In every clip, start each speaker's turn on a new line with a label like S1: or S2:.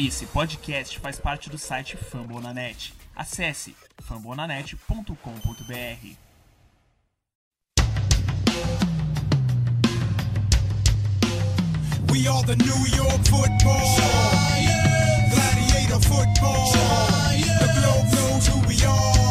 S1: Esse podcast faz parte do site Fambonanet. Acesse fambonanet.com.br.
S2: We are the New York football. Giants. Gladiator football. Giants. The globe knows who we are.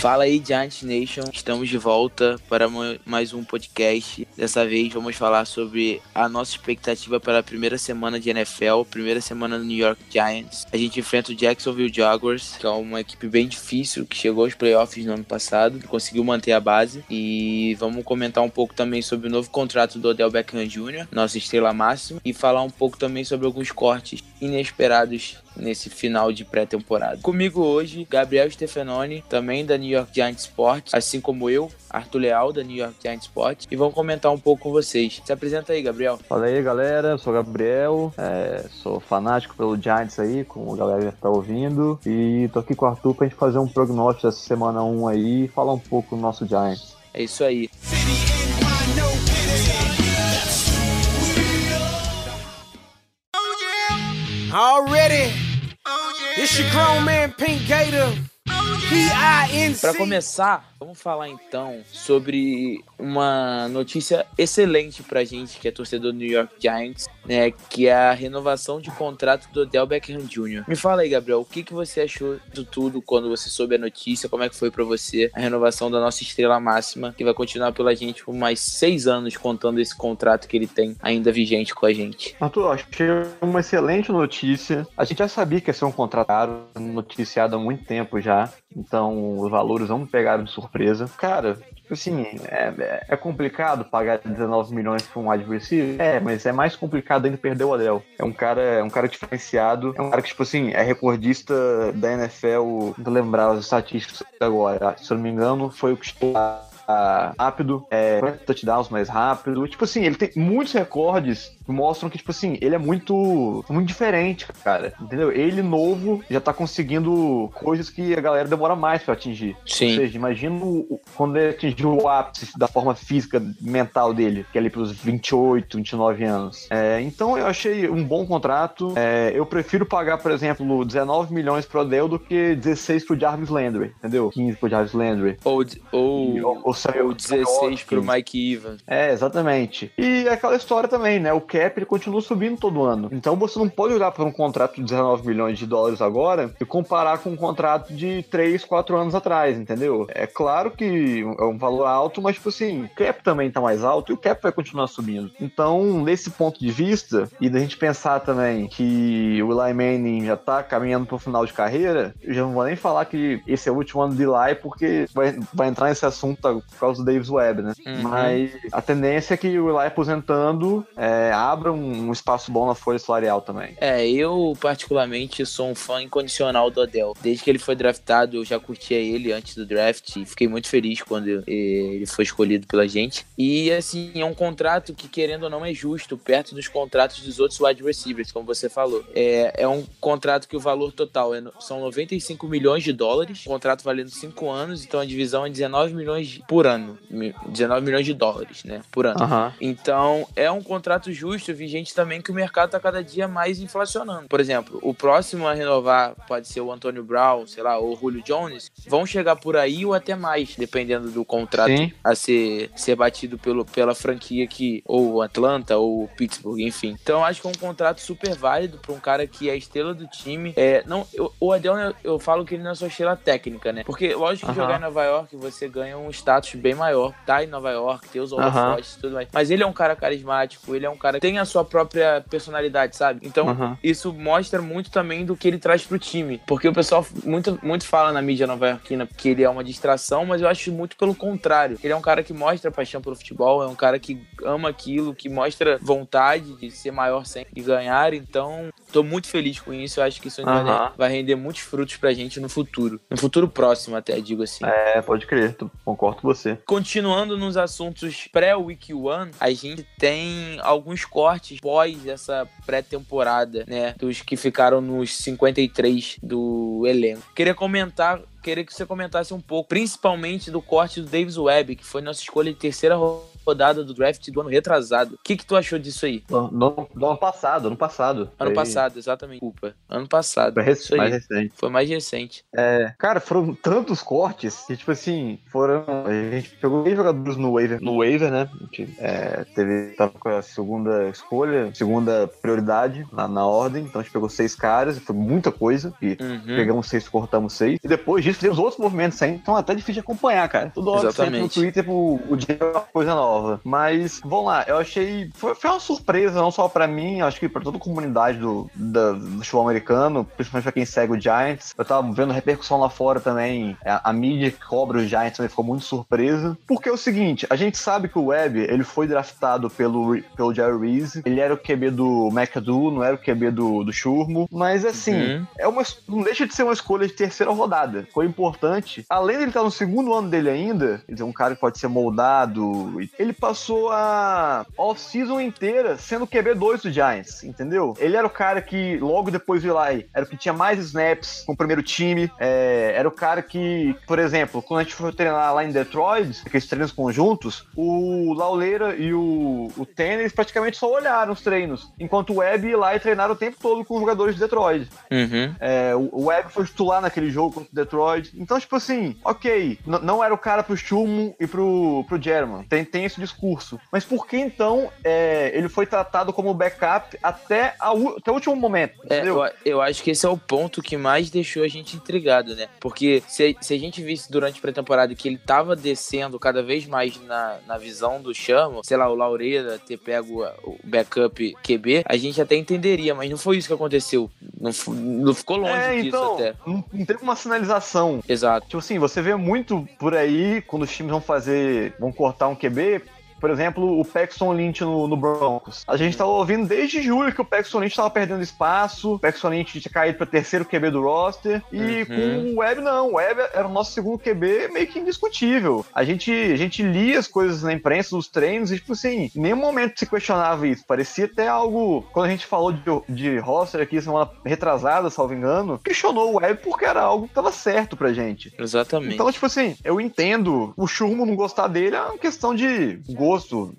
S3: Fala aí, Giant Nation. Estamos de volta para ma- mais um podcast. Dessa vez vamos falar sobre a nossa expectativa para a primeira semana de NFL, primeira semana do New York Giants. A gente enfrenta o Jacksonville Jaguars, que é uma equipe bem difícil, que chegou aos playoffs no ano passado, conseguiu manter a base. E vamos comentar um pouco também sobre o novo contrato do Odell Beckham Jr., nossa estrela máxima, e falar um pouco também sobre alguns cortes inesperados nesse final de pré-temporada. Comigo hoje, Gabriel Stefanoni, também da New York Giants Sports, assim como eu, Arthur Leal, da New York Giants Sports, e vamos comentar um pouco com vocês. Se apresenta aí, Gabriel.
S4: Fala aí, galera. Eu sou o Gabriel, é, sou fanático pelo Giants aí, como a galera já tá ouvindo. E tô aqui com o Arthur pra gente fazer um prognóstico dessa semana 1 aí e falar um pouco do nosso Giants.
S3: É isso aí.
S2: City
S5: Already, it's your grown man Pink Gator. P-I-N-C.
S3: Para começar, vamos falar então sobre uma notícia excelente pra gente que é torcedor do New York Giants, né, que é a renovação de contrato do Odell Beckham Jr. Me fala aí, Gabriel, o que, que você achou de tudo quando você soube a notícia? Como é que foi pra você a renovação da nossa estrela máxima, que vai continuar pela gente por mais seis anos, contando esse contrato que ele tem ainda vigente com a gente?
S4: Arthur, achei uma excelente notícia. A gente já sabia que ia ser um contrato caro, noticiado há muito tempo já. Então os valores não me pegaram de surpresa. Cara, tipo assim, é, é- complicado pagar 19 milhões por um receiver? É, mas é mais complicado ainda perder o Odell. É um cara, é um cara diferenciado. É um cara que, tipo assim, é recordista da NFL. Não lembrar as estatísticas agora. Se eu não me engano, foi o que chegou rápido, é, 40 touchdowns mais rápido. Tipo assim, ele tem muitos recordes que mostram que, tipo assim, ele é muito, muito diferente, cara. Entendeu? Ele novo já tá conseguindo coisas que a galera demora mais pra atingir.
S3: Sim.
S4: Ou seja, imagina o- quando ele atingiu o ápice da forma física mental dele, que é ali pros 28, 29 anos. É, então eu achei um bom contrato. É, eu prefiro pagar, por exemplo, 19 milhões pro Odell do que 16 pro Jarvis Landry, entendeu? 15 pro Jarvis Landry.
S3: Ou, ou,
S4: Ou, ou
S3: 16 pro. Mike Evans.
S4: É, exatamente. E aquela história também, né? O cap ele continua subindo todo ano. Então você não pode olhar para um contrato de 19 milhões de dólares agora e comparar com um contrato de 3, 4 anos atrás, entendeu? É claro que é um valor alto, mas tipo assim, o cap também tá mais alto e o cap vai continuar subindo. Então, nesse ponto de vista, e da gente pensar também que o Eli Manning já tá caminhando pro final de carreira, eu já não vou nem falar que esse é o último ano de Eli, porque vai, vai entrar nesse assunto por causa do Davis Webb, né?
S3: Uhum.
S4: Mas a tendência é que o Eli aposentando é, abra um, um espaço bom na folha salarial também.
S3: É, eu particularmente sou um fã incondicional do Odell. Desde que ele foi draftado, eu já curtia ele antes do draft e fiquei muito feliz quando ele foi escolhido pela gente. E assim, é um contrato que, querendo ou não, é justo, perto dos contratos dos outros wide receivers, como você falou. É, é um contrato que o valor total é, são 95 milhões de dólares, contrato valendo 5 anos, então a divisão é 19 milhões por ano. Mi- 19 milhões de dólares, né? Por ano.
S4: Aham.
S3: Então, é um contrato justo, vigente também que o mercado tá cada dia mais inflacionando. Por exemplo, o próximo a renovar pode ser o Antônio Brown, sei lá, ou o Julio Jones, vão chegar por aí ou até mais, dependendo do contrato
S4: Sim.
S3: a ser, ser batido pelo, pela franquia que, ou o Atlanta, ou o Pittsburgh, enfim. Então, acho que é um contrato super válido para um cara que é a estrela do time. É, não, eu- o Adel, eu, eu falo que ele não é só estrela técnica, né? Porque, lógico que
S4: Aham.
S3: jogar em Nova York você ganha um status bem maior, tá em Nova York, ter os holofotes e tudo mais. Mas ele é um cara carismático, ele é um cara que tem a sua própria personalidade, sabe? Então,
S4: Aham.
S3: isso mostra muito também do que ele traz pro time. Porque o pessoal muito, muito fala na mídia nova-iorquina que ele é uma distração, mas eu acho muito pelo contrário. Ele é um cara que mostra paixão pelo futebol, é um cara que ama aquilo, que mostra vontade de ser maior sempre e ganhar. Então, tô muito feliz com isso. Eu acho que isso
S4: Aham.
S3: vai render muitos frutos pra gente no futuro. No futuro próximo, até, digo assim.
S4: É, pode crer, concordo com você.
S3: Continuando nos assuntos pré-Week One, a gente tem alguns cortes pós essa pré-temporada, né? Dos que ficaram nos 53 do elenco. Queria comentar queria que você comentasse um pouco, principalmente do corte do Davis Webb, que foi nossa escolha de terceira ro- rodada do draft do ano retrasado. O que, que tu achou disso aí?
S4: No, no- no ano passado, ano passado.
S3: Ano
S4: Foi-
S3: passado, exatamente. Desculpa. Ano passado.
S4: Foi rec- mais recente.
S3: Foi mais recente.
S4: É, cara, foram tantos cortes que, tipo assim, foram. A gente pegou três jogadores no waiver, no waiver né? A gente é, teve, tava com a segunda escolha, segunda prioridade na, na ordem. Então a gente pegou seis caras, foi muita coisa. E
S3: Uhum.
S4: pegamos seis, cortamos seis. E depois disso fizemos outros movimentos ainda, então é até difícil de acompanhar, cara. Toda hora no. Twitter, o, o dia é uma coisa nova. Mas, vamos lá, eu achei. Foi, foi uma surpresa, não só pra mim, acho que pra toda a comunidade do, da- do futebol americano, principalmente pra quem segue o Giants. Eu tava vendo repercussão lá fora também. A, a mídia que cobra os Giants também ficou muito surpresa. Porque é o seguinte, a gente sabe que o Webb, ele foi draftado pelo, pelo Jerry Reese. Ele era o QB do McAdoo, não era o QB do, do Shurmo. Mas assim,
S3: Uhum.
S4: é uma, não deixa de ser uma escolha de terceira rodada. Foi importante. Além dele estar no segundo ano dele ainda, quer dizer, um cara que pode ser moldado. Ele passou a off-season inteira sendo o QB2 do Giants, entendeu? Ele era o cara que, logo depois do Eli, era o que tinha mais snaps com o primeiro time. é, era o cara que, por exemplo, quando a gente foi treinar lá em Detroit, aqueles treinos conjuntos, o Lauleira e o, o Tanner, praticamente só olharam os treinos. Enquanto o Webb e Eli treinaram o tempo todo com os jogadores de Detroit.
S3: Uhum.
S4: É, o Webb foi titular naquele jogo contra o Detroit. Então, tipo assim, ok, não era o cara pro Schumann e pro, pro German. Tem, tem esse discurso. Mas por que então é, ele foi tratado como backup até, a, até o último momento?
S3: É, eu, eu acho que esse é o ponto que mais deixou a gente intrigado, né? Porque se, se a gente visse durante a pré-temporada que ele tava descendo cada vez mais na, na visão do Chamo, sei lá, o Laureira ter pego o backup QB, a gente até entenderia, mas não foi isso que aconteceu. Não, não ficou longe
S4: É,
S3: disso
S4: então,
S3: até.
S4: não, não teve uma sinalização.
S3: Exato.
S4: Tipo assim, você vê muito por aí quando os times vão fazer, vão cortar um QB. Por exemplo, o Paxton Lynch no, no Broncos. A gente tava ouvindo desde julho que o Paxton Lynch tava perdendo espaço. O Paxton Lynch tinha caído pra terceiro QB do roster. E
S3: Uhum.
S4: com o Webb, não. O Webb era o nosso segundo QB meio que indiscutível. A gente, a gente lia as coisas na imprensa, nos treinos, e, tipo assim, em nenhum momento se questionava isso. Parecia até algo. Quando a gente falou de, de roster aqui semana retrasada, salvo engano, questionou o Webb porque era algo que tava certo pra gente.
S3: Exatamente.
S4: Então, tipo assim, eu entendo o Churmo não gostar dele é uma questão de gosto,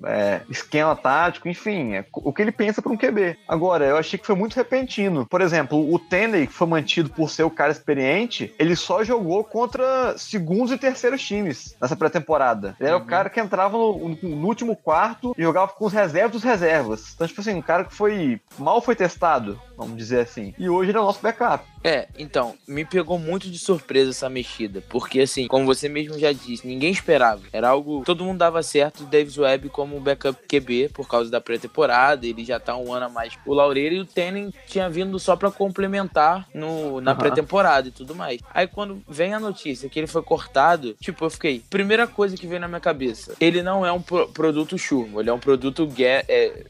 S4: é, esquema tático, enfim, é o que ele pensa pra um QB. Agora, eu achei que foi muito repentino. Por exemplo, o Tenney, que foi mantido por ser o cara experiente, ele só jogou contra segundos e terceiros times nessa pré-temporada. Ele era o cara que entrava no, no último quarto e jogava com os reservas dos reservas. Então, tipo assim, um cara que foi mal foi testado, vamos dizer assim. E hoje ele é o nosso backup.
S3: É, então, me pegou muito de surpresa essa mexida, porque assim, como você mesmo já disse, ninguém esperava. Era algo, todo mundo dava certo o Davis Webb como backup QB por causa da pré-temporada, ele já tá um ano a mais. O Laureiro e o Tenen tinha vindo só pra complementar no, na
S4: Aham.
S3: pré-temporada e tudo mais. Aí quando vem a notícia que ele foi cortado, tipo, eu fiquei, primeira coisa que veio na minha cabeça, ele não é um pro- produto Schurman, ele é um produto Ge- é,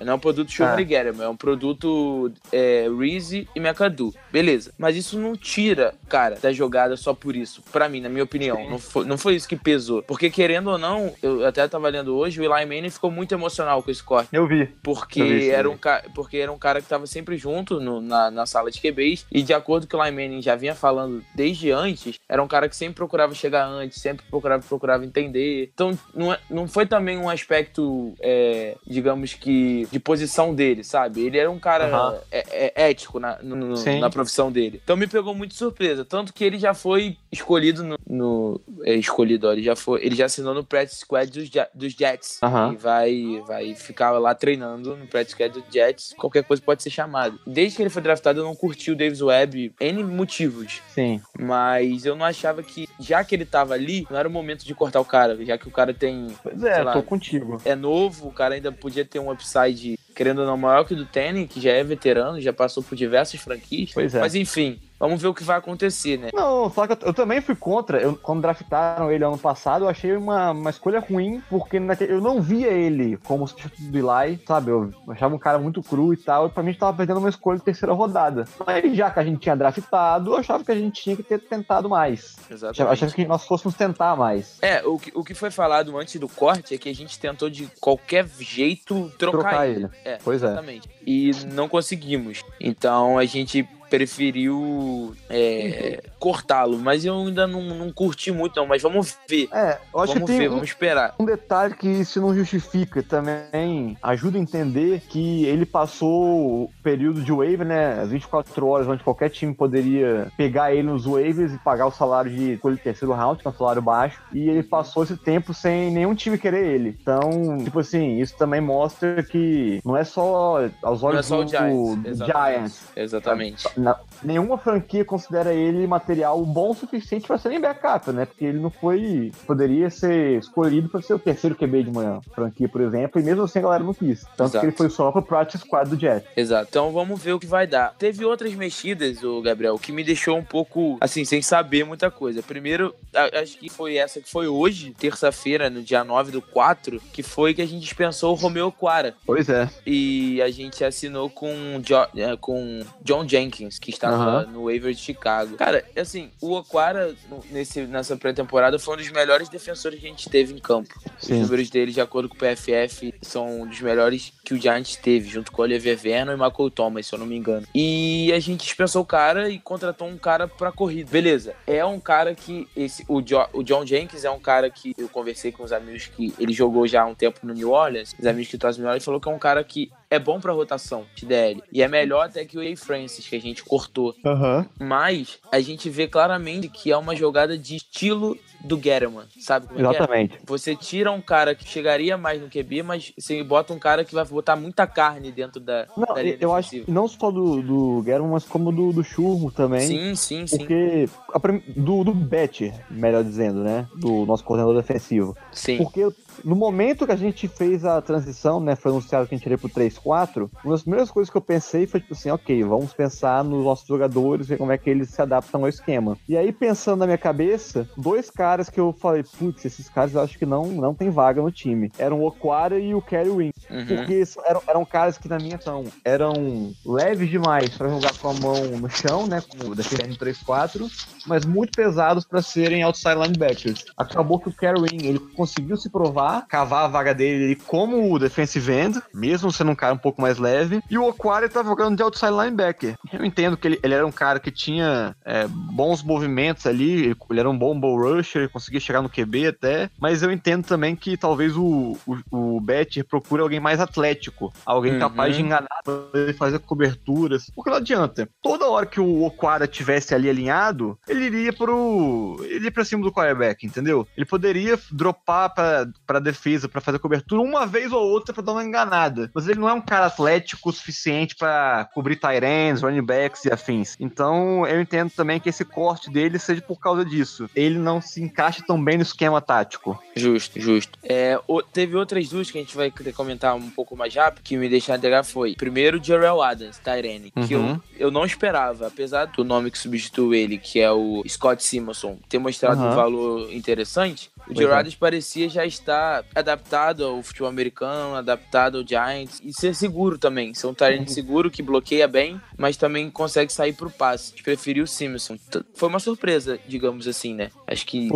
S3: não é um produto Schurman
S4: Ah.
S3: e Gereman, é um produto é, Reese e McAdoo. Beleza. Mas isso não tira, cara, da jogada só por isso. Pra mim, na minha opinião. Não foi, não foi isso que pesou. Porque, querendo ou não, eu até tava hoje, o Eli Manning ficou muito emocional com esse corte.
S4: Eu vi.
S3: Porque
S4: Eu vi
S3: era, um porque era um cara que tava sempre junto no- na, na sala de QBs. E de acordo com o Eli Manning já vinha falando desde antes, era um cara que sempre procurava chegar antes, sempre procurava, procurava entender. Então não, é- não foi também um aspecto, é, digamos que, de posição dele, sabe? Ele era um cara
S4: Aham.
S3: é- ético na, no- na profissão dele. Então me pegou muito de surpresa. Tanto que ele já foi escolhido no. no- é, escolhido, ó, ele já foi. Ele já assinou no practice squad dos, Ja- dos Jets. E vai, vai ficar lá treinando no practice dos Jets. Qualquer coisa pode ser chamado. Desde que ele foi draftado, eu não curti o Davis Webb. N motivos.
S4: Sim.
S3: Mas eu não achava que, já que ele tava ali, não era o momento de cortar o cara. Já que o cara tem.
S4: Pois é,
S3: Sei lá.
S4: tô contigo.
S3: É novo, o cara ainda podia ter um upside, querendo ou não, maior que do Tenny, que já é veterano, já passou por diversas franquias.
S4: Pois é.
S3: Mas enfim, vamos ver o que vai acontecer, né?
S4: Não, só que eu, eu também fui contra. Eu, quando draftaram ele ano passado, eu achei uma, uma escolha ruim, porque naque- eu não via ele como substituto do Eli, sabe? Eu achava um cara muito cru e tal, e pra mim a gente tava perdendo uma escolha de terceira rodada. Mas já que a gente tinha draftado, eu achava que a gente tinha que ter tentado mais. Eu
S3: Exatamente.
S4: achava que nós fôssemos tentar mais.
S3: É, o que, o que foi falado antes do corte é que a gente tentou de qualquer jeito trocar,
S4: Trocar
S3: ele.
S4: ele.
S3: É,
S4: Pois é.
S3: exatamente. E não conseguimos. Então a gente preferiu é, cortá-lo, mas eu ainda não, não curti muito, não. Mas vamos ver.
S4: É, eu acho
S3: vamos
S4: que tem
S3: ver,
S4: um,
S3: vamos esperar.
S4: um detalhe que isso não justifica também ajuda a entender que ele passou o período de waiver, né? As 24 horas onde qualquer time poderia pegar ele nos waivers e pagar o salário de terceiro round, que é um salário baixo, e ele passou esse tempo sem nenhum time querer ele. Então, tipo assim, isso também mostra que não é só aos
S3: é
S4: olhos
S3: só o
S4: do,
S3: Giants.
S4: do
S3: Exatamente.
S4: Giants.
S3: Exatamente.
S4: Nenhuma franquia considera ele material bom o suficiente para ser nem backup, né? Porque ele não foi. Poderia ser escolhido para ser o terceiro QB de uma franquia, por exemplo, e mesmo assim a galera não quis. Tanto
S3: Exato.
S4: que ele foi só pro practice squad do Jets.
S3: Exato. Então vamos ver o que vai dar. Teve outras mexidas, o Gabriel, que me deixou um pouco, assim, sem saber muita coisa. Primeiro, acho que foi essa que foi hoje, terça-feira, no dia 9 do 4, que foi que a gente dispensou o Romeo Quara.
S4: Pois é.
S3: E a gente assinou com, Jo- eh, com John Jenkins, que estava
S4: Aham.
S3: no waiver de Chicago. Cara, assim, o Aquara, nesse, nessa pré-temporada, foi um dos melhores defensores que a gente teve em campo. Os
S4: Sim.
S3: números dele, de acordo com o PFF, são um dos melhores que o Giants teve, junto com o Oliver Vernon e Michael Thomas, se eu não me engano. E a gente dispensou o cara e contratou um cara pra corrida. Beleza. É um cara que. Esse, o, Jo- o John Jenkins é um cara que eu conversei com os amigos que ele jogou já há um tempo no New Orleans. Os amigos que torcem no New Orleans falou que é um cara que é bom pra rotação de DL. E é melhor até que o A. Francis, que a gente cortou.
S4: Aham.
S3: Mas a gente vê claramente que é uma jogada de estilo do Getterman. Sabe como é é?
S4: Exatamente.
S3: Você tira um cara que chegaria mais no QB, mas você bota um cara que vai botar muita carne dentro da,
S4: Não,
S3: da linha
S4: eu acho
S3: defensiva.
S4: que não só do, do Guerra, mas como do, do Churro também.
S3: Sim, sim, sim.
S4: Porque. a prim- do, do Bet, melhor dizendo, né? Do nosso coordenador defensivo.
S3: Sim.
S4: Porque no momento que a gente fez a transição, né? Foi anunciado que a gente iria pro 3-4, uma das primeiras coisas que eu pensei foi tipo assim, ok, vamos pensar nos nossos jogadores, ver como é que eles se adaptam ao esquema. E aí, pensando na minha cabeça, dois caras que eu falei, putz, esses caras eu acho que não, não tem vaga no time. Eram o Aquara e o Kerry Wing.
S3: Uhum.
S4: Porque eram, eram caras que, na minha visão, eram leves demais pra jogar com a mão no chão, né? Como defendendo 3-4, mas muito pesados pra serem outside linebackers. Acabou que o Kerwin, ele conseguiu se provar, cavar a vaga dele ali como o defensive end, mesmo sendo um cara um pouco mais leve, e o Aquari tá jogando de outside linebacker. Eu entendo que ele, ele era um cara que tinha é, bons movimentos ali, ele, era um bom ball rusher, ele conseguia chegar no QB até, mas eu entendo também que talvez o, o, o Better procure alguém mais atlético, alguém
S3: Uhum.
S4: capaz de enganar, fazer coberturas, porque não adianta. Toda hora que o Okwara tivesse ali alinhado, ele iria pro. Ele iria pra cima do quarterback, entendeu? Ele poderia dropar pra, pra defesa, pra fazer cobertura uma vez ou outra pra dar uma enganada. Mas ele não é um cara atlético o suficiente pra cobrir tight ends, running backs e afins. Então eu entendo também que esse corte dele seja por causa disso. Ele não se encaixa tão bem no esquema tático.
S3: Justo, justo. É, o- teve outras duas que a gente vai querer comentar um pouco mais rápido, que me deixaram integrar foi, primeiro, Jarrell Adams, Tyrene, que
S4: Uhum.
S3: eu, eu não esperava, apesar do nome que substituiu ele, que é o Scott Simonson, ter mostrado um
S4: Aham.
S3: valor interessante, o. Adams parecia já estar adaptado ao futebol americano, adaptado ao Giants, e ser seguro também, ser um Tyrene
S4: Uhum.
S3: seguro, que bloqueia bem, mas também consegue sair pro passe. A gente preferiu o Simonson. T- Foi uma surpresa, digamos assim, né? Acho que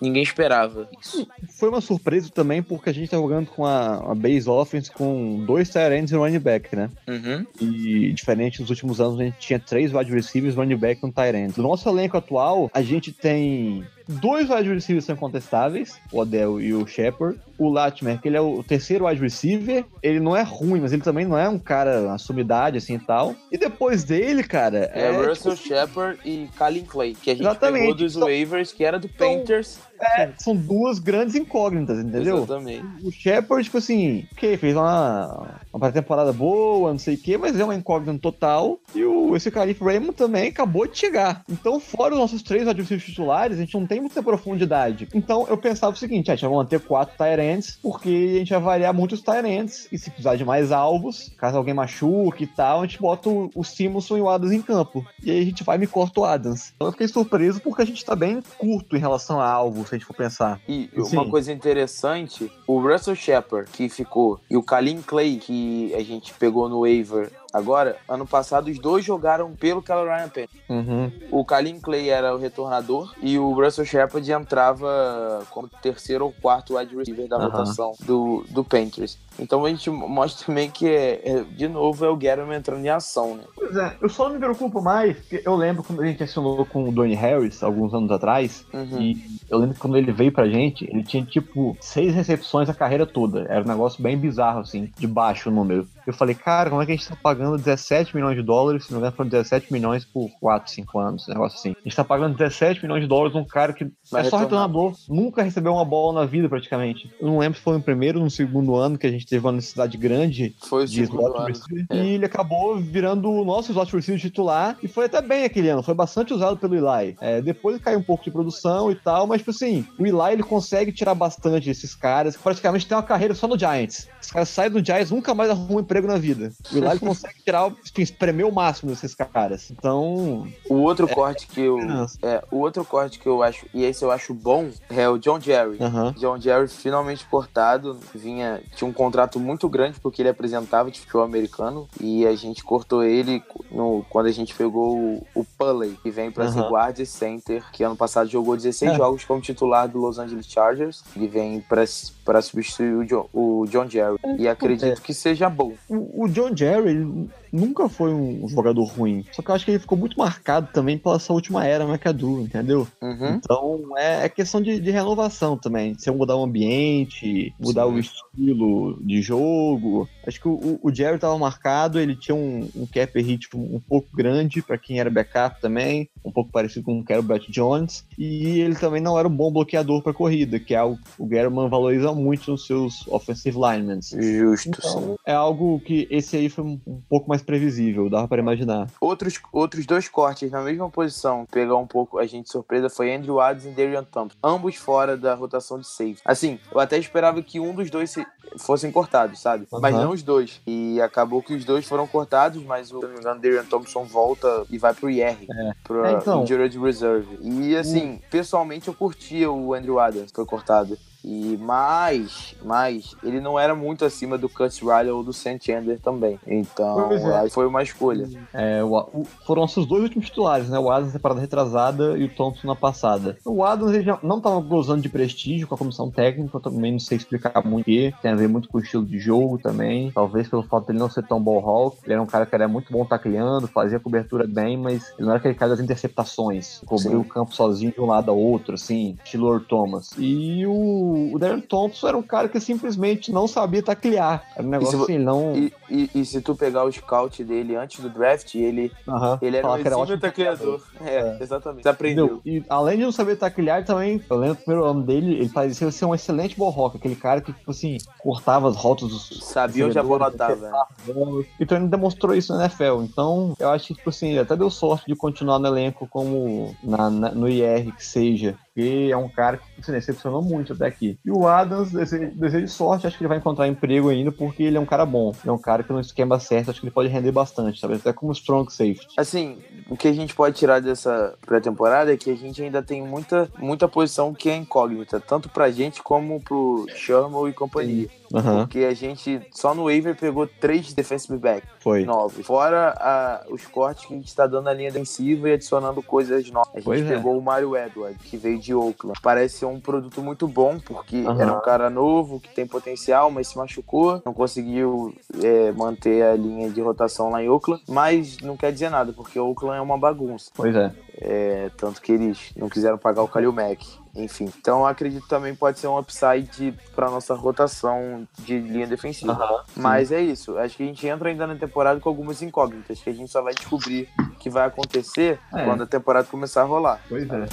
S3: ninguém esperava isso.
S4: Foi uma surpresa também porque a gente tá jogando com a, a base offense com dois tight ends e um running back, né?
S3: Uhum.
S4: E diferente dos últimos anos, a gente tinha três wide receivers, running back e um tight end. No nosso elenco atual, a gente tem dois wide receivers são contestáveis, o Odell e o Shepard. O Latimer, que ele é o terceiro wide receiver, ele não é ruim, mas ele também não é um cara, uma sumidade assim e tal. E depois dele, cara,
S3: É,
S4: é,
S3: Russell Shepard e Colin Clay, que a gente
S4: Exatamente.
S3: pegou dos
S4: Então-
S3: waivers, que era do
S4: Então,
S3: Panthers.
S4: é, são duas grandes incógnitas, entendeu?
S3: Exatamente.
S4: O Shepard, tipo assim, que fez uma, uma pré-temporada boa, não sei o quê, mas é uma incógnita total. E o, esse Calif Raymond também acabou de chegar. Então, fora os nossos três adversários titulares, a gente não tem muita profundidade. Então, eu pensava o seguinte, ah, a gente vai manter quatro Tyrants, porque a gente vai variar muito os Tyrants. E se precisar de mais alvos, caso alguém machuque e tal, a gente bota o, o Simonson e o Adams em campo. E aí a gente vai e me corta o Adams. Então eu fiquei surpreso porque a gente tá bem curto em relação a alvos, se a gente for pensar.
S3: E
S4: Sim.
S3: uma coisa interessante, o Russell Shepard, que ficou, e o Kalin Clay, que a gente pegou no waiver agora, ano passado os dois jogaram pelo Carolina Panthers.
S4: Uhum.
S3: O Kalin Clay era o retornador e o Russell Shepard entrava como terceiro ou quarto wide receiver da
S4: Aham.
S3: rotação do, do Panthers. Então a gente mostra também que, é, é- de novo, é o Guerrero entrando em ação, né?
S4: Pois é, eu só me preocupo mais, porque eu lembro quando a gente assinou com o Donnie Harris, alguns anos atrás,
S3: Uhum.
S4: e eu lembro que quando ele veio pra gente, ele tinha tipo seis recepções a carreira toda. Era um negócio bem bizarro, assim, de baixo o número. Eu falei, cara, como é que a gente tá pagando 17 milhões de dólares? Se não me engano, foram 17 milhões por 4, 5 anos, um negócio assim. A gente tá pagando 17 milhões de dólares num cara que
S3: Vai
S4: é só
S3: retornar.
S4: retornador, nunca recebeu uma bola na vida praticamente. Eu não lembro se foi no primeiro ou no segundo ano que a gente teve uma necessidade grande
S3: Foi
S4: de slot receiver.
S3: É.
S4: E ele acabou virando o nosso slot receiver titular e foi até bem aquele ano, foi bastante usado pelo Eli. É, depois ele caiu um pouco de produção e tal, mas tipo assim, o Eli ele consegue tirar bastante desses caras que praticamente tem uma carreira só no Giants. Os caras saem do Giants nunca mais arrumam um emprego na vida. O Eli ele consegue tirar, enfim, espremer o máximo desses caras. Então,
S3: O outro corte que eu. É, o outro corte que eu acho, e esse eu acho bom, é o John Jerry.
S4: aham.
S3: John Jerry finalmente cortado, vinha tinha um contrato muito grande porque ele apresentava de futebol americano e a gente cortou ele no, quando a gente pegou o, o Pulley, que vem para ser
S4: Aham.
S3: guard e center, que ano passado jogou 16
S4: É.
S3: jogos como titular do Los Angeles Chargers e vem para substituir o John, o John Jerry. E acredito que seja bom.
S4: O, o John Jerry ele nunca foi um jogador ruim. Só que eu acho que ele ficou muito marcado também pela essa última era McAdoo, entendeu?
S3: Uhum.
S4: Então é, é questão de, de renovação também. Se eu mudar o ambiente, mudar
S3: Sim.
S4: o estilo de jogo. Acho que o, o Jerry estava marcado, ele tinha um, um cap hit um, pouco grande para quem era backup também, um pouco parecido com o Brett Jones. E ele também não era um bom bloqueador para corrida, que é algo que o German valoriza muito nos seus offensive linemen.
S3: Justo.
S4: Então, é algo que esse aí foi um pouco mais previsível, dava para imaginar.
S3: Outros, outros dois cortes na mesma posição, pegar um pouco a gente surpresa, foi Andrew Adams e Darian Thompson. Ambos fora da rotação de safety. Assim, eu até esperava que um dos dois se- fossem cortados, sabe? Mas
S4: Aham.
S3: não os dois. E acabou que os dois foram cortados, mas o, se não me engano, Darian Thompson volta e vai pro IR. Pro
S4: É, então.
S3: Injured Reserve. E assim, pessoalmente eu curtia o Andrew Adams, foi cortado. E mais, mais, ele não era muito acima do Curtis Riley ou do Sam Chandler também. Então,
S4: é.
S3: aí foi uma escolha.
S4: É, o- o- foram esses dois últimos titulares, né? O Adams na temporada retrasada e o Thompson na passada. O Adams ele já não estava gozando de prestígio com a comissão técnica, eu também não sei explicar muito o quê. Tem a ver muito com o estilo de jogo também. Talvez pelo fato dele não ser tão ball hawk. Ele era um cara que era muito bom tacleando, fazia cobertura bem, mas ele não era aquele cara das interceptações. Cobriu o campo sozinho de um lado ao outro, assim, estilo Thomas. E o, o Darren Thompson era um cara que simplesmente não sabia taclear. Era um negócio assim, não.
S3: E, e, e se tu pegar o scout dele antes do draft, ele,
S4: Aham.
S3: ele era um exímio
S4: ótimo
S3: tacleador. É, exatamente. Você aprendeu.
S4: E além de não saber taclear, também, eu lembro do primeiro ano dele, ele parecia ser um excelente ball hawk, aquele cara que, tipo assim, cortava as rotas dos.
S3: Sabia onde a bola tava.
S4: bolas. Então ele demonstrou isso na NFL. Então, eu acho que, tipo assim, ele até deu sorte de continuar no elenco como na, na- no IR que seja. Porque é um cara que se decepcionou muito até aqui. E o Adams, desejo, desejo sorte, acho que ele vai encontrar emprego ainda, porque ele é um cara bom. Ele é um cara que no esquema certo, acho que ele pode render bastante, sabe? Até como strong safety.
S3: Assim, o que a gente pode tirar dessa pré-temporada é que a gente ainda tem muita, muita posição que é incógnita, tanto pra gente como pro Sherman e companhia.
S4: Aham,
S3: Porque a gente só no waiver pegou três defensive back
S4: foi.
S3: novos. Fora a- os cortes que a gente tá dando na linha defensiva e adicionando coisas novas. A gente
S4: Pois é.
S3: pegou o Mario Edward, que veio de Oakland. Parece ser um produto muito bom, porque
S4: Aham.
S3: era um cara novo, que tem potencial, mas se machucou. Não conseguiu é, manter a linha de rotação lá em Oakland. Mas não quer dizer nada, porque Oakland é uma bagunça.
S4: Pois é.
S3: É, tanto que eles não quiseram pagar o Kalil Mack. Enfim, então eu acredito que também pode ser um upside para nossa rotação de linha defensiva.
S4: Aham,
S3: Mas é isso, acho que a gente entra ainda na temporada com algumas incógnitas, que a gente só vai descobrir o que vai acontecer
S4: É.
S3: quando a temporada começar a rolar.
S4: Pois é.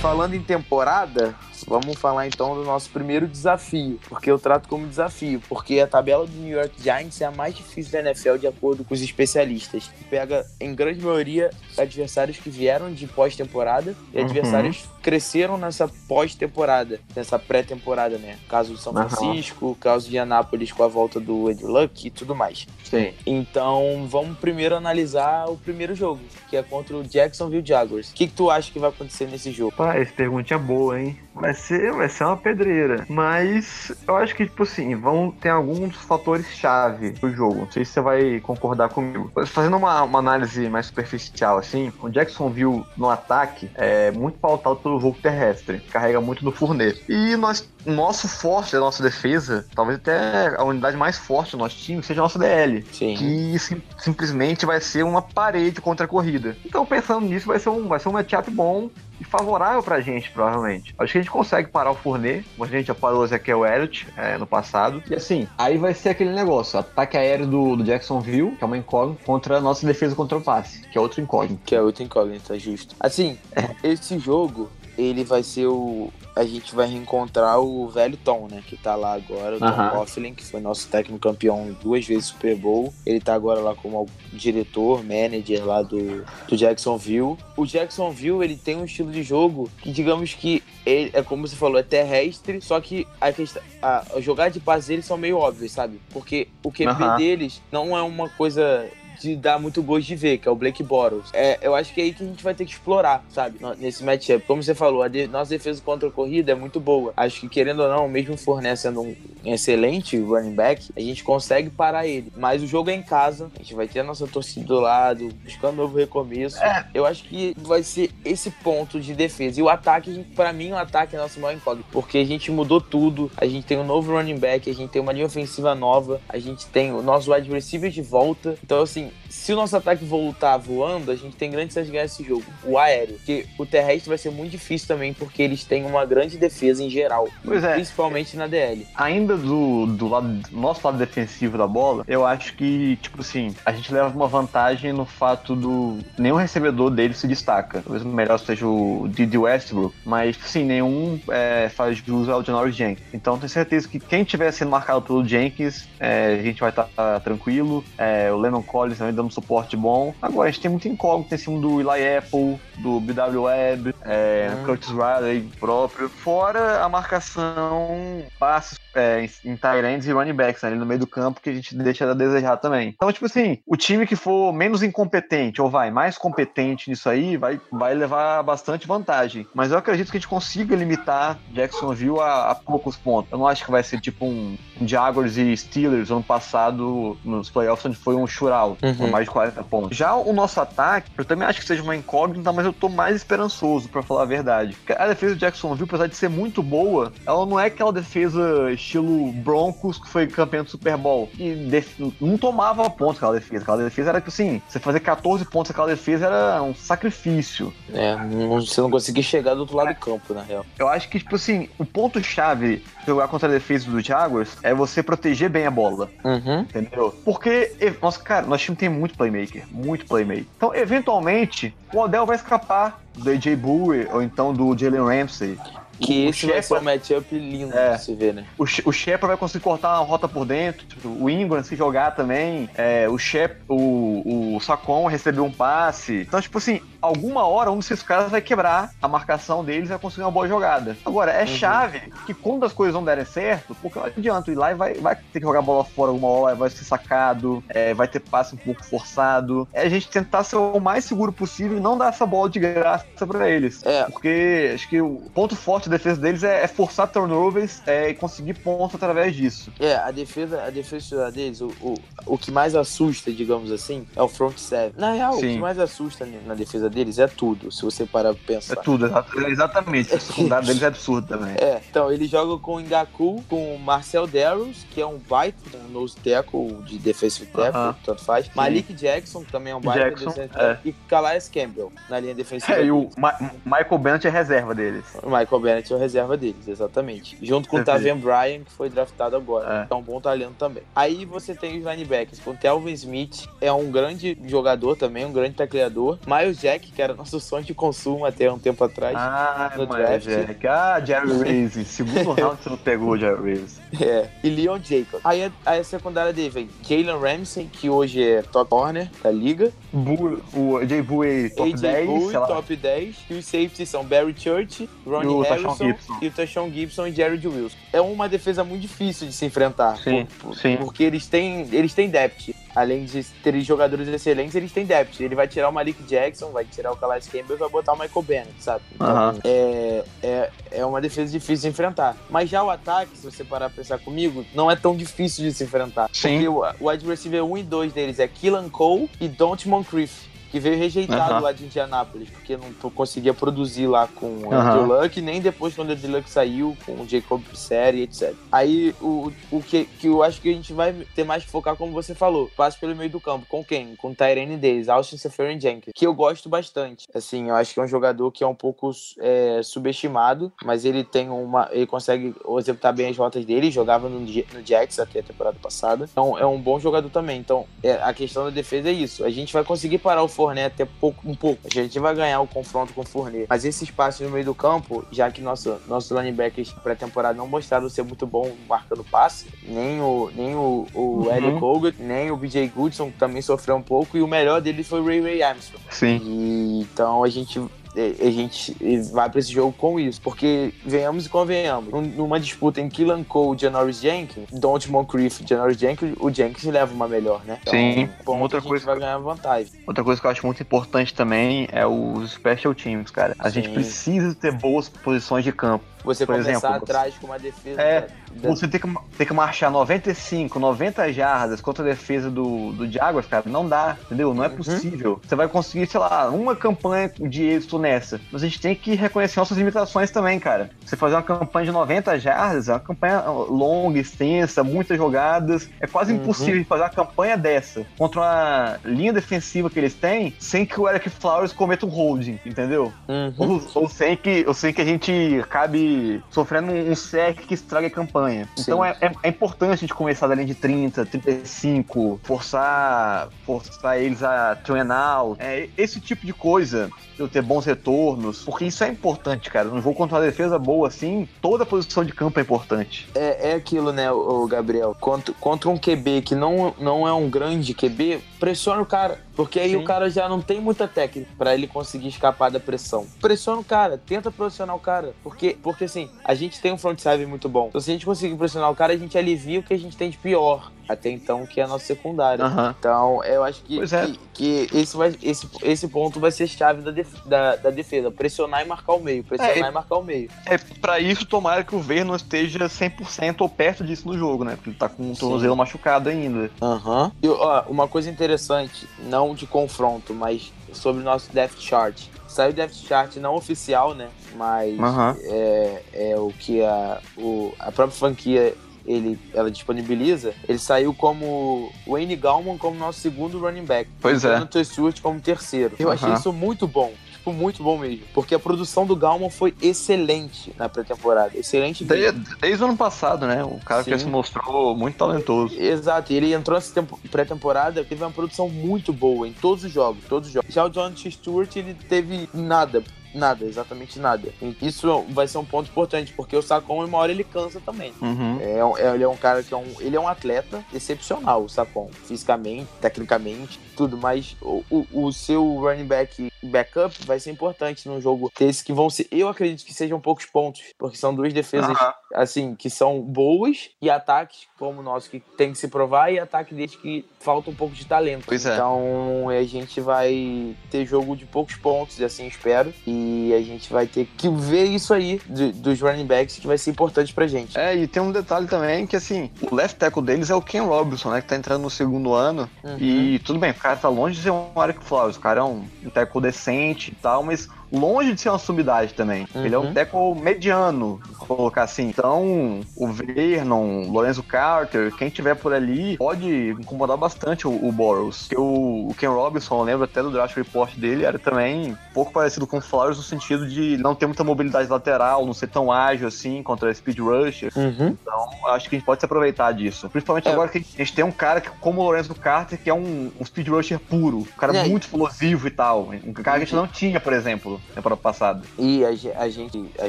S3: Falando em temporada, vamos falar então do nosso primeiro desafio, porque eu trato como desafio, porque a tabela do New York Giants é a mais difícil da NFL de acordo com os especialistas. Pega em grande maioria adversários que vieram de pós-temporada e
S4: Uhum.
S3: adversários que cresceram nessa pós-temporada, nessa pré-temporada, né? Caso do São. Francisco, caso de Anápolis com a volta do Andrew Luck e tudo mais.
S4: Sim.
S3: Então, vamos primeiro analisar o primeiro jogo, que é contra o Jacksonville Jaguars. O que, que tu acha que vai acontecer nesse jogo?
S4: Pá, essa perguntinha é boa, hein? Vai ser, vai ser uma pedreira. Mas eu acho que, tipo assim, vão ter alguns fatores-chave do jogo. Não sei se você vai concordar comigo. Fazendo uma, uma análise mais superficial, assim, o Jacksonville no ataque é muito pautado pelo jogo terrestre. Carrega muito no Fournette. E nós, nosso forte da nossa defesa, talvez até a unidade mais forte do nosso time, seja a nossa DL.
S3: Sim.
S4: Que sim- simplesmente vai ser uma parede contra a corrida. Então, pensando nisso, vai ser um, vai ser um matchup bom e favorável pra gente, provavelmente. Acho que a gente consegue parar o Fournet, como a gente já parou o Ezequiel Elliott é, no passado. E assim, aí vai ser aquele negócio: ataque aéreo do, do Jacksonville, que é uma incógnita, contra a nossa defesa contra o passe, que é outro incógnito.
S3: Que é outra incógnita, justo. Assim, esse jogo, ele vai ser o. A gente vai reencontrar o velho Tom, né? Que tá lá agora, o Tom
S4: Aham.
S3: Coughlin, que foi nosso técnico campeão duas vezes Super Bowl. Ele tá agora lá como diretor, manager lá do, do Jacksonville. O Jacksonville, ele tem um estilo de jogo que, digamos que, ele, é como você falou, é terrestre, só que a questão, a, a jogada de passe deles são meio óbvias, sabe? Porque o QB
S4: Aham.
S3: deles não é uma coisa de dar muito gosto de ver, que é o Blake Bottles. É, eu acho que é aí que a gente vai ter que explorar, sabe? Nesse matchup. Como você falou, a de- nossa defesa contra a corrida é muito boa. Acho que, querendo ou não, mesmo fornecendo um excelente running back, a gente consegue parar ele. Mas o jogo é em casa, a gente vai ter a nossa torcida do lado, buscando um novo recomeço. Eu acho que vai ser esse ponto de defesa. E o ataque, a gente- pra mim, o ataque é nosso maior incógnito. Porque a gente mudou tudo, a gente tem um novo running back, a gente tem uma linha ofensiva nova, a gente tem o nosso wide receiver de volta. Então, assim, mean, se o nosso ataque voltar voando, a gente tem grandes chances de ganhar esse jogo. O aéreo. Porque o terrestre vai ser muito difícil também, porque eles têm uma grande defesa em geral.
S4: Pois é.
S3: Principalmente na DL.
S4: Ainda do, do lado do nosso lado defensivo da bola, eu acho que, tipo assim, a gente leva uma vantagem no fato do nenhum recebedor dele se destaca. Talvez o melhor seja o Didi Westbrook, mas sim, nenhum é, faz jus ao Janoris Jenkins. Então tenho certeza que quem estiver sendo marcado pelo Jenkins, é, a gente vai estar tranquilo. É, o Lennon Collins também dando suporte bom. Agora, a gente tem muito incógnito em cima do Eli Apple, do BW Webb, é,
S3: Hum.
S4: Curtis Riley próprio. Fora a marcação passes é, em, tight ends e running backs né, ali no meio do campo que a gente deixa a desejar também. Então, tipo assim, o time que for menos incompetente ou vai mais competente nisso aí vai, vai levar bastante vantagem. Mas eu acredito que a gente consiga limitar Jacksonville a, a poucos pontos. Eu não acho que vai ser tipo um, Jaguars e Steelers ano passado nos playoffs onde foi um shootout
S3: Uhum.
S4: com mais de 40 pontos. Já o nosso ataque, eu também acho que seja uma incógnita, mas eu tô mais esperançoso, pra falar a verdade. A defesa do Jacksonville, apesar de ser muito boa, ela não é aquela defesa estilo Broncos que foi campeão do Super Bowl. E def- não tomava pontos aquela defesa. Aquela defesa era que assim, você fazer 14 pontos aquela defesa era um sacrifício.
S3: É, você não conseguir chegar do outro lado do campo, na real.
S4: Eu acho que, tipo assim, o ponto-chave de jogar contra a defesa do Jaguars é você proteger bem a bola.
S3: Uhum.
S4: Entendeu? Porque, nossa, cara, nosso time tem muito playmaker, muito playmaker. Então, eventualmente, o Odell vai escapar do AJ Bowie ou então do Jalen Ramsey.
S3: Que
S4: O
S3: esse vai ser um
S4: Shepard-
S3: matchup lindo
S4: É.
S3: de se ver, né?
S4: O, o Shepard vai conseguir cortar uma rota por dentro. tipo, o Ingram, se jogar também. É, o Shep, o, o Sacon recebeu um passe. Então, tipo assim, alguma hora um desses caras vai quebrar a marcação deles e vai conseguir uma boa jogada. Agora, é chave que quando as coisas não derem certo, porque não adianta, o Eli vai, vai ter que jogar a bola fora alguma hora, vai ser sacado, é, vai ter passe um pouco forçado. É a gente tentar ser o mais seguro possível e não dar essa bola de graça pra eles.
S3: É.
S4: Porque acho que o ponto forte da defesa deles é, é forçar turnovers é, e conseguir pontos através disso.
S3: É, a defesa, a defesa deles, o, o, o que mais assusta, digamos assim, é o front seven. Na real, o
S4: Sim.
S3: que mais assusta na defesa deles é tudo, se você parar pra
S4: É
S3: pensar.
S4: tudo, exa- exatamente. O secundário deles é absurdo também.
S3: É, então ele joga com o Ngaku, com o Marcel Darrows, que é um baita, um nose tackle de defensive tackle,
S4: Aham.
S3: tanto faz. Malik Jackson, que também é um baita
S4: Jackson, é.
S3: E Calais Campbell, na linha defensiva.
S4: É, e o. Ma- Michael Bennett é reserva deles.
S3: O Michael Bennett é o reserva deles, exatamente. Junto com o. Taven Bryan, que foi draftado agora.
S4: É.
S3: que É um bom talento também. Aí você tem os linebackers. O Telvin Smith é um grande jogador também, um grande tacleador. Miles Jack, que era nosso sonho de consumo até um tempo atrás.
S4: Ah,
S3: No draft.
S4: Jack. Ah, Jerry Reese. Segundo round você não pegou o Jerry Reese.
S3: É. E Leon Jacob. Aí a, aí a secundária dele vem Jalen Ramsey, que hoje é top corner da liga.
S4: Bu- o AJ Bowie top
S3: AJ
S4: 10,
S3: Bowie,
S4: sei lá.
S3: top 10. E os safeties são Barry Church, Ronnie
S4: o
S3: Wilson,
S4: Gibson.
S3: e o Tashawn Gibson e Jared Wilson. É uma defesa muito difícil de se enfrentar.
S4: Sim,
S3: por-
S4: sim.
S3: Porque eles têm, eles têm depth. Além de terem jogadores excelentes, eles têm depth. Ele vai tirar o Malik Jackson, vai tirar o Calais Campbell e vai botar o Michael Bennett, sabe? Então,
S4: Aham.
S3: é, é, é uma defesa difícil de enfrentar. Mas já o ataque, se você parar pra pensar comigo, não é tão difícil de se enfrentar.
S4: Sim.
S3: Porque o, o wide receiver 1 e 2 deles é Killan Cole e Don't Moncrief. Que veio rejeitado
S4: Aham.
S3: lá de Indianápolis, porque não conseguia produzir lá com o
S4: Aham.
S3: Andrew Luck, nem depois quando o Andrew Luck saiu, com o Jacob Brissett e etc. Aí, o, o que, que eu acho que a gente vai ter mais que focar, como você falou, passe pelo meio do campo. Com quem? Com o Tyrene deles, Austin Seferian Jenkins, que eu gosto bastante. Assim, eu acho que é um jogador que é um pouco é, subestimado, mas ele tem uma. Ele consegue executar bem as rotas dele, jogava no, no Jacks até a temporada passada. Então, é um bom jogador também. Então, é, a questão da defesa é isso. A gente vai conseguir parar o Fournette até pouco, um pouco. A gente vai ganhar o confronto com o Fournette. Mas esse espaço no meio do campo, já que nosso, nossos linebackers pré-temporada não mostraram ser muito bom marcando passe, nem o, nem o, o
S4: Uhum.
S3: Colgate, nem o BJ Goodson, que também sofreu um pouco, e o melhor dele foi o Ray Ray Armstrong.
S4: Sim.
S3: E, então a gente a gente vai pra esse jogo com isso, porque venhamos e convenhamos, num- numa disputa em Killan Cole e Janoris Jenkins, Don't Moncrief e Janoris Jenkins, o Jenkins leva uma melhor, né? Então,
S4: Sim.
S3: bom,
S4: Outra
S3: a gente
S4: coisa-
S3: vai ganhar vantagem.
S4: Outra coisa que eu acho muito importante também é os special teams, cara. A gente
S3: Sim.
S4: precisa ter boas posições de campo.
S3: Você
S4: Por
S3: começar
S4: exemplo,
S3: atrás com uma defesa
S4: É,
S3: da-
S4: Você tem que, tem que marchar 95, 90 jardas contra a defesa do, do Jaguars, cara, não dá, entendeu? Não é
S3: Uhum.
S4: possível. Você vai conseguir, sei lá, uma campanha de êxito nessa. Mas a gente tem que reconhecer nossas limitações também, cara. Você fazer uma campanha de 90 jardas é uma campanha longa, extensa, muitas jogadas. É quase
S3: Uhum.
S4: impossível fazer uma campanha dessa contra uma linha defensiva que eles têm sem que o Eric Flowers cometa um holding, entendeu?
S3: Uhum.
S4: Ou, ou sem que, ou sem que a gente acabe sofrendo um, um sec que estrague a campanha. Então
S3: Sim.
S4: é, é, é importante a gente começar da linha de 30, 35, forçar, forçar eles a train out. É, esse tipo de coisa, eu ter bons retornos, porque isso é importante, cara. Num jogo contra uma defesa boa assim, toda a posição de campo é importante.
S3: É, é aquilo, né, o Gabriel? Contra, contra um QB que não, não é um grande QB, pressiona o cara. Porque aí
S4: Sim.
S3: o cara já não tem muita técnica pra ele conseguir escapar da pressão. Pressiona o cara, tenta pressionar o cara. Porque, porque assim, a gente tem um front seven muito bom. Então se a gente conseguir pressionar o cara, a gente alivia o que a gente tem de pior. Até então, que é a nossa secundária.
S4: Aham.
S3: Então, eu acho que,
S4: é.
S3: que, que esse, vai, esse, esse ponto vai ser chave da, def- da, da defesa. Pressionar e marcar o meio. Pressionar
S4: É,
S3: e marcar o meio.
S4: É, pra isso, tomara que o Ver não esteja 100% ou perto disso no jogo, né? Porque ele tá com o
S3: Sim.
S4: tornozelo machucado ainda.
S3: Aham. E, ó, uma coisa interessante, não de confronto, mas sobre o nosso depth chart. Saiu o depth chart não oficial, né? Mas
S4: Aham.
S3: é, é o que a, o, a própria franquia ele, ela disponibiliza. Ele saiu como Wayne Gallman como nosso segundo running back.
S4: Pois é.
S3: Jonathan Stewart como terceiro. Eu achei
S4: Aham.
S3: isso muito bom. Tipo, muito bom mesmo. Porque a produção do Gallman foi excelente na pré-temporada. Excelente.
S4: Desde, desde o ano passado, né? O cara que
S3: Sim.
S4: se mostrou muito talentoso.
S3: Exato, e ele entrou nessa tempo- pré-temporada, teve uma produção muito boa em todos os jogos, todos os jogos. Já o Jonathan Stewart, ele teve nada, nada, exatamente nada. Isso vai ser um ponto importante, porque o Sacon, uma hora ele cansa também.
S4: Uhum.
S3: É, é- ele é um cara que é um, ele é um atleta excepcional, o Sacon, fisicamente, tecnicamente, tudo, mas o, o, o seu running back backup vai ser importante num jogo desse que vão ser, eu acredito que sejam poucos pontos, porque são duas defesas
S4: Aham.
S3: assim, que são boas e ataques como o nosso que tem que se provar e ataque deles que falta um pouco de talento.
S4: Pois é.
S3: Então a gente vai ter jogo de poucos pontos, assim espero, e a gente vai ter que ver isso aí do- dos running backs que vai ser importante pra gente.
S4: É, e tem um detalhe também que, assim, o left tackle deles é o Ken Robinson, né? Que tá entrando no segundo ano.
S3: Uhum.
S4: E tudo bem, o cara tá longe de ser um Eric Flowers. O cara é um, um tackle decente e tal, mas longe de ser uma sumidade também. Ele é um
S3: Uhum.
S4: tackle mediano, colocar assim. Então, o Vernon, Lorenzo Carter, quem tiver por ali, pode incomodar bastante o, o Boros. Porque o, o Ken Robinson, eu lembro até do draft report dele, era também um pouco parecido com o Flowers no sentido de não ter muita mobilidade lateral, não ser tão ágil assim contra speed rusher.
S3: Uhum.
S4: Então, acho que a gente pode se aproveitar disso. Principalmente
S3: É.
S4: agora que a gente tem um cara que, como o Lorenzo Carter, que é um, um speed rusher puro. Um cara
S3: É.
S4: muito explosivo e tal. Um cara que a gente não tinha, por exemplo. Na temporada passada.
S3: E a, a gente, a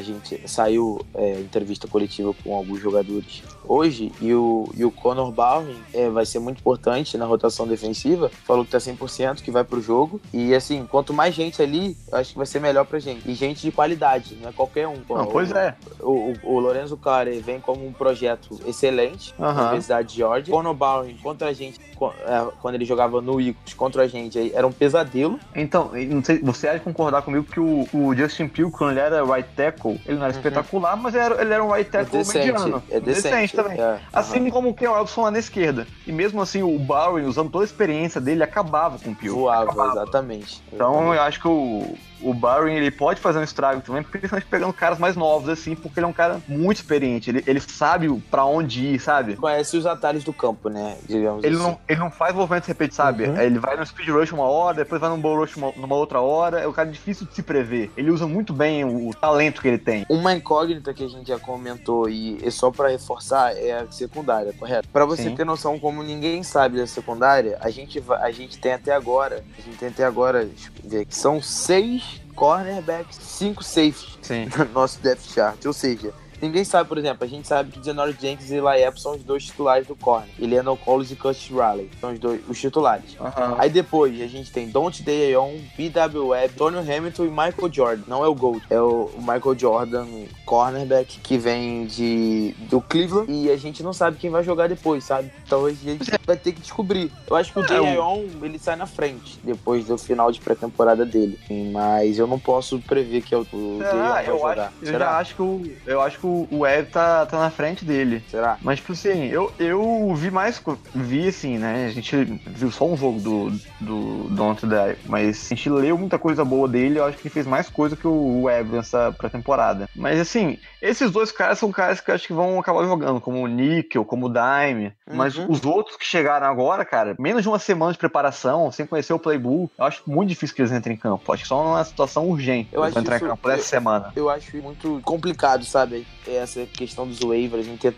S3: gente saiu é, entrevista coletiva com alguns jogadores hoje e o, e o Conor Bowring é, vai ser muito importante na rotação defensiva. Falou que tá 100%, que vai pro jogo. E assim, quanto mais gente ali, eu acho que vai ser melhor pra gente. E gente de qualidade, não é qualquer um.
S4: Não,
S3: O-
S4: pois é.
S3: O, o, o Lorenzo Clare vem como um projeto excelente na
S4: Aham.
S3: Universidade de Georgia. Conor Bowring contra a gente, é, quando ele jogava no Eagles contra a gente, era um pesadelo.
S4: Então, não sei, você há de concordar comigo que o, o Justin Pugh, quando ele era right tackle, ele não era espetacular, mas era, ele era um right
S3: É
S4: tackle
S3: decente,
S4: mediano.
S3: é decente.
S4: também.
S3: é.
S4: Assim como o Ken Robson lá na esquerda. E mesmo assim, o Bowen, usando toda a experiência dele, acabava com o Pugh.
S3: Voava,
S4: Acabava.
S3: exatamente.
S4: Então eu acho que o, o Barry ele pode fazer um estrago também, principalmente pegando caras mais novos, assim, porque ele é um cara muito experiente. Ele, ele sabe pra onde ir, sabe?
S3: Conhece os atalhos do campo, né? Digamos
S4: Ele
S3: assim.
S4: não, ele não faz movimentos repetidos, sabe?
S3: Uhum.
S4: Ele vai no speed rush uma hora, depois vai no bull rush uma- numa outra hora. É um cara difícil de se prever. Ele usa muito bem o, o talento que ele tem.
S3: Uma incógnita que a gente já comentou e é só pra reforçar é a secundária, correto? Pra você
S4: Sim.
S3: ter noção como ninguém sabe da secundária, a gente a gente tem até agora, a gente tem até agora, ver aqui, são seis cornerbacks, cinco safeties
S4: Sim.
S3: no nosso depth chart, ou seja, Ninguém sabe, por exemplo, a gente sabe que Janory Jenkins e Apple são os dois titulares do corner. Eliano Collins e Curtis Riley são os dois os titulares. Aí depois a gente tem Don't Dayon, B.W. Webb, Tony Hamilton e Michael Jordan. Não é o Gold, é o Michael Jordan, cornerback, que vem de do Cleveland. E a gente não sabe quem vai jogar depois, sabe? Talvez a gente vai ter que descobrir. Eu acho que o
S4: É,
S3: Dayon, ele sai na frente depois do final de pré-temporada dele. Mas eu não posso prever que é o, o Dayon
S4: Será?
S3: vai
S4: Eu,
S3: jogar.
S4: acho, eu já acho que o, eu acho que o Webb tá, tá na frente dele.
S3: Será?
S4: Mas, tipo assim, eu, eu vi mais. Vi, assim, né? A gente viu só um jogo do, do Don't Die, mas a gente leu muita coisa boa dele. Eu acho que ele fez mais coisa que o Webb nessa pré-temporada. Mas, assim, esses dois caras são caras que eu acho que vão acabar jogando, como o Nickel, como o Dime. Mas
S3: Uhum.
S4: os outros que chegaram agora, cara, menos de uma semana de preparação, sem conhecer o playbook, eu acho muito difícil que eles entrem em campo. Acho que só numa situação urgente
S3: Eu acho
S4: entrar
S3: isso-
S4: em campo essa semana.
S3: eu acho muito complicado, sabe? Essa questão dos waivers, gente ter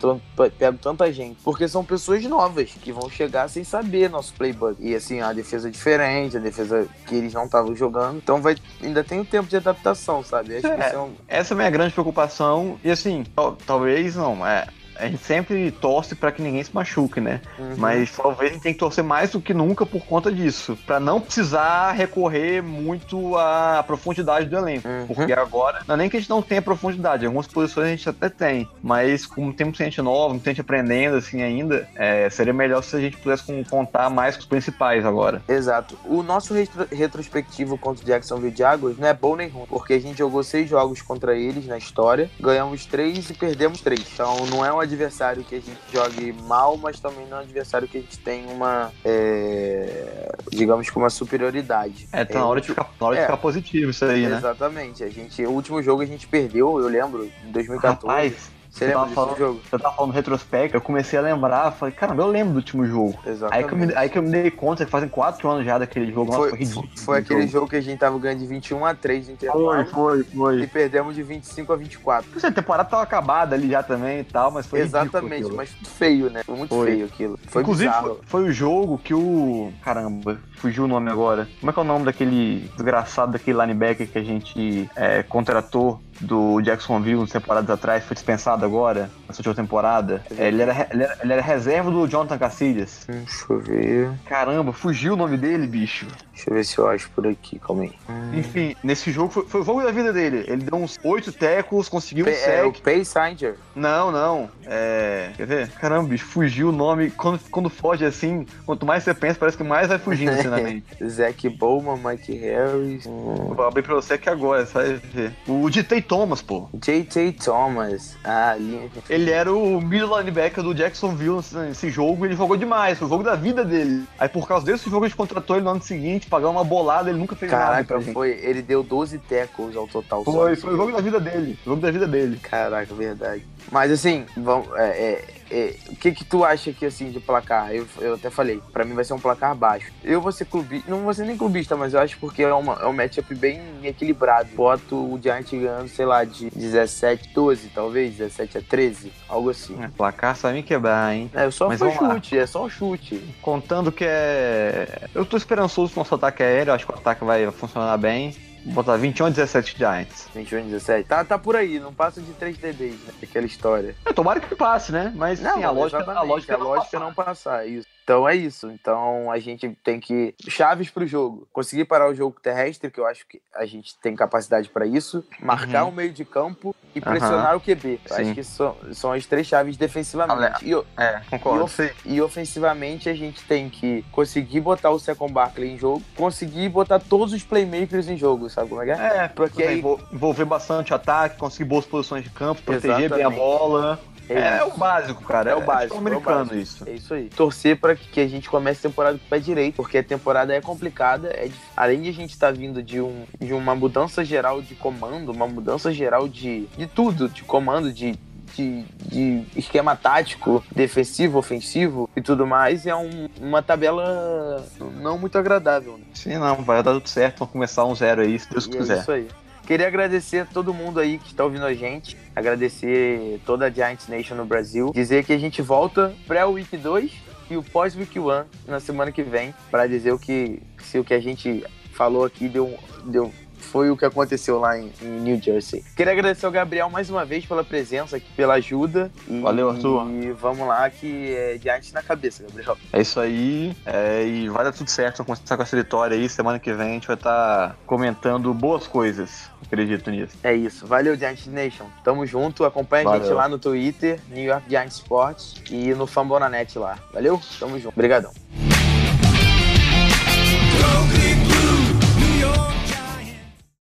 S3: pego tanta gente. Porque são pessoas novas que vão chegar sem saber nosso playbook. E assim, a defesa é diferente, a defesa que eles não estavam jogando. Então vai, ainda tem um tempo de adaptação, sabe?
S4: É.
S3: é um.
S4: Essa é a minha grande preocupação. E assim, tal- talvez não. É, a gente sempre torce pra que ninguém se machuque, né?
S3: Uhum.
S4: Mas talvez a gente tenha que torcer mais do que nunca por conta disso. Pra não precisar recorrer muito à profundidade do elenco.
S3: Uhum.
S4: Porque agora, não é nem que a gente não tenha profundidade, algumas posições a gente até tem. Mas como tem muita gente nova, muita gente aprendendo assim ainda, é, seria melhor se a gente pudesse contar mais com os principais agora.
S3: Exato. O nosso retro- retrospectivo contra o Jacksonville Jaguars não é bom nem ruim, porque a gente jogou seis jogos contra eles na história, ganhamos três e perdemos três. Então não é um adversário que a gente jogue mal, mas também não é um adversário que a gente tem uma, é, digamos que uma superioridade.
S4: É, tá na hora de ficar, na hora de
S3: É.
S4: ficar positivo isso aí, né?
S3: Exatamente. A gente, o último jogo a gente perdeu, eu lembro, em 2014.
S4: Rapaz,
S3: Você lembra
S4: tava
S3: desse
S4: falando-
S3: jogo?
S4: eu tava falando retrospecto, eu comecei a lembrar, falei, caramba, eu lembro do último jogo. Aí
S3: Exatamente.
S4: que, eu me, aí que eu me dei conta que fazem quatro anos já daquele jogo. Nossa,
S3: foi,
S4: foi ridículo.
S3: foi, foi aquele jogo que a gente tava ganhando de 21 a 3 no intervalo
S4: Foi, foi,
S3: e
S4: foi.
S3: perdemos de 25 a 24.
S4: Assim, A temporada tava acabada ali já também e tal, mas foi
S3: Exatamente, mas feio, né? Foi muito
S4: Foi.
S3: feio aquilo. Foi
S4: Inclusive,
S3: bizarro.
S4: foi o jogo que o. Caramba, fugiu o nome agora. Como é que é o nome daquele desgraçado daquele linebacker que a gente é, contratou do Jacksonville uns temporadas atrás, foi dispensado agora, nessa última temporada? É, ele, era, ele, era, ele era reserva do Jonathan Cacilhas.
S3: Hum, Deixa eu ver.
S4: Caramba, fugiu o nome dele, bicho.
S3: Deixa eu ver se eu acho por aqui, calma aí. Hum.
S4: Enfim, nesse jogo foi, foi o jogo da vida dele. Ele deu uns oito tecos, conseguiu um
S3: é o
S4: sec.
S3: Pay Sanger.
S4: Não, não. É. Quer ver? Caramba, bicho, fugiu o nome. Quando, quando foge assim, quanto mais você pensa, parece que mais vai fugindo assim na mente.
S3: Zac Bowman, Mike Harris. hum,
S4: Vou abrir pra você aqui agora, vai ver. O DJ Thomas, pô.
S3: J.J. Thomas. Ah, ali.
S4: Ele era o middle linebacker do Jacksonville nesse- jogo e ele jogou demais. Foi o jogo da vida dele. Aí por causa desse jogo a gente contratou ele no ano seguinte, pagar uma bolada, ele nunca fez nada pra
S3: Caraca,
S4: gente.
S3: foi. Ele deu 12 tackles ao total. só
S4: Foi,
S3: nesse
S4: foi o jogo da vida dele. O jogo da vida dele.
S3: Caraca, verdade. Mas assim, vamos, é, é, é, o que que tu acha aqui assim de placar? Eu, eu até falei, pra mim vai ser um placar baixo. Eu vou ser clubista, não vou ser nem clubista, mas eu acho porque é, uma, é um matchup bem equilibrado. Boto o Giant ganhando, sei lá, de 17, 12, talvez, 17 a 13, algo assim.
S4: É, placar sabe me quebrar, hein?
S3: É, só
S4: Mas
S3: foi
S4: vamos lá.
S3: chute, é só um chute.
S4: Contando que é. Eu tô esperançoso com o nosso ataque aéreo, acho que o ataque vai funcionar bem. Vou botar 21 a 17 Giants.
S3: 21 17. Tá, tá por aí, não passa de 3 TDs, né? Aquela história.
S4: É, tomara que passe, né? Mas sim, a lógica, a lógica,
S3: a lógica é não passar, isso. Então é isso. Então a gente tem que. Chaves pro jogo. Conseguir parar o jogo terrestre, que eu acho que a gente tem capacidade para isso. Marcar
S4: Uhum.
S3: o meio de campo e pressionar o QB. Acho que são, são as três chaves defensivamente. E, o-
S4: É,
S3: e,
S4: concordo.
S3: ofe- e ofensivamente a gente tem que conseguir botar o Secon Barkley em jogo, conseguir botar todos os playmakers em jogo, sabe como é que é?
S4: É,
S3: Porque aí-
S4: envol- envolver bastante ataque, conseguir boas posições de campo, proteger bem a
S3: Exatamente.
S4: bola. É,
S3: isso.
S4: o básico, cara.
S3: É o básico,
S4: tipo
S3: é
S4: americano
S3: básico.
S4: isso.
S3: É isso aí. Torcer para que a gente comece a temporada com o pé direito, porque a temporada é complicada. É Além de a gente estar vindo de, um, de uma mudança geral de comando, uma mudança geral de, de tudo, de comando, de, de, de esquema tático, defensivo, ofensivo e tudo mais, é um- uma tabela não muito agradável. Né?
S4: Sim, não, vai dar tudo certo. Vamos começar um zero aí, se Deus
S3: E é
S4: quiser.
S3: isso aí. Queria agradecer a todo mundo aí que está ouvindo a gente, agradecer toda a Giants Nation no Brasil, dizer que a gente volta pré-week 2 e o pós-week 1 na semana que vem, para dizer o que se o que a gente falou aqui deu, deu foi o que aconteceu lá em, em New Jersey. Queria agradecer ao Gabriel mais uma vez pela presença aqui, pela ajuda. E,
S4: Valeu, Arthur.
S3: E vamos lá, que é Giants na cabeça, Gabriel.
S4: É isso aí. é, e vai dar tudo certo. Vamos começar com essa vitória aí. Semana que vem a gente vai estar comentando boas coisas. Acredito nisso.
S3: É isso. Valeu, Giants Nation. Tamo junto. Acompanha a gente
S4: Valeu.
S3: lá no Twitter, New York Giants Sports e no Fambonanet lá. Valeu? Tamo junto. Obrigadão.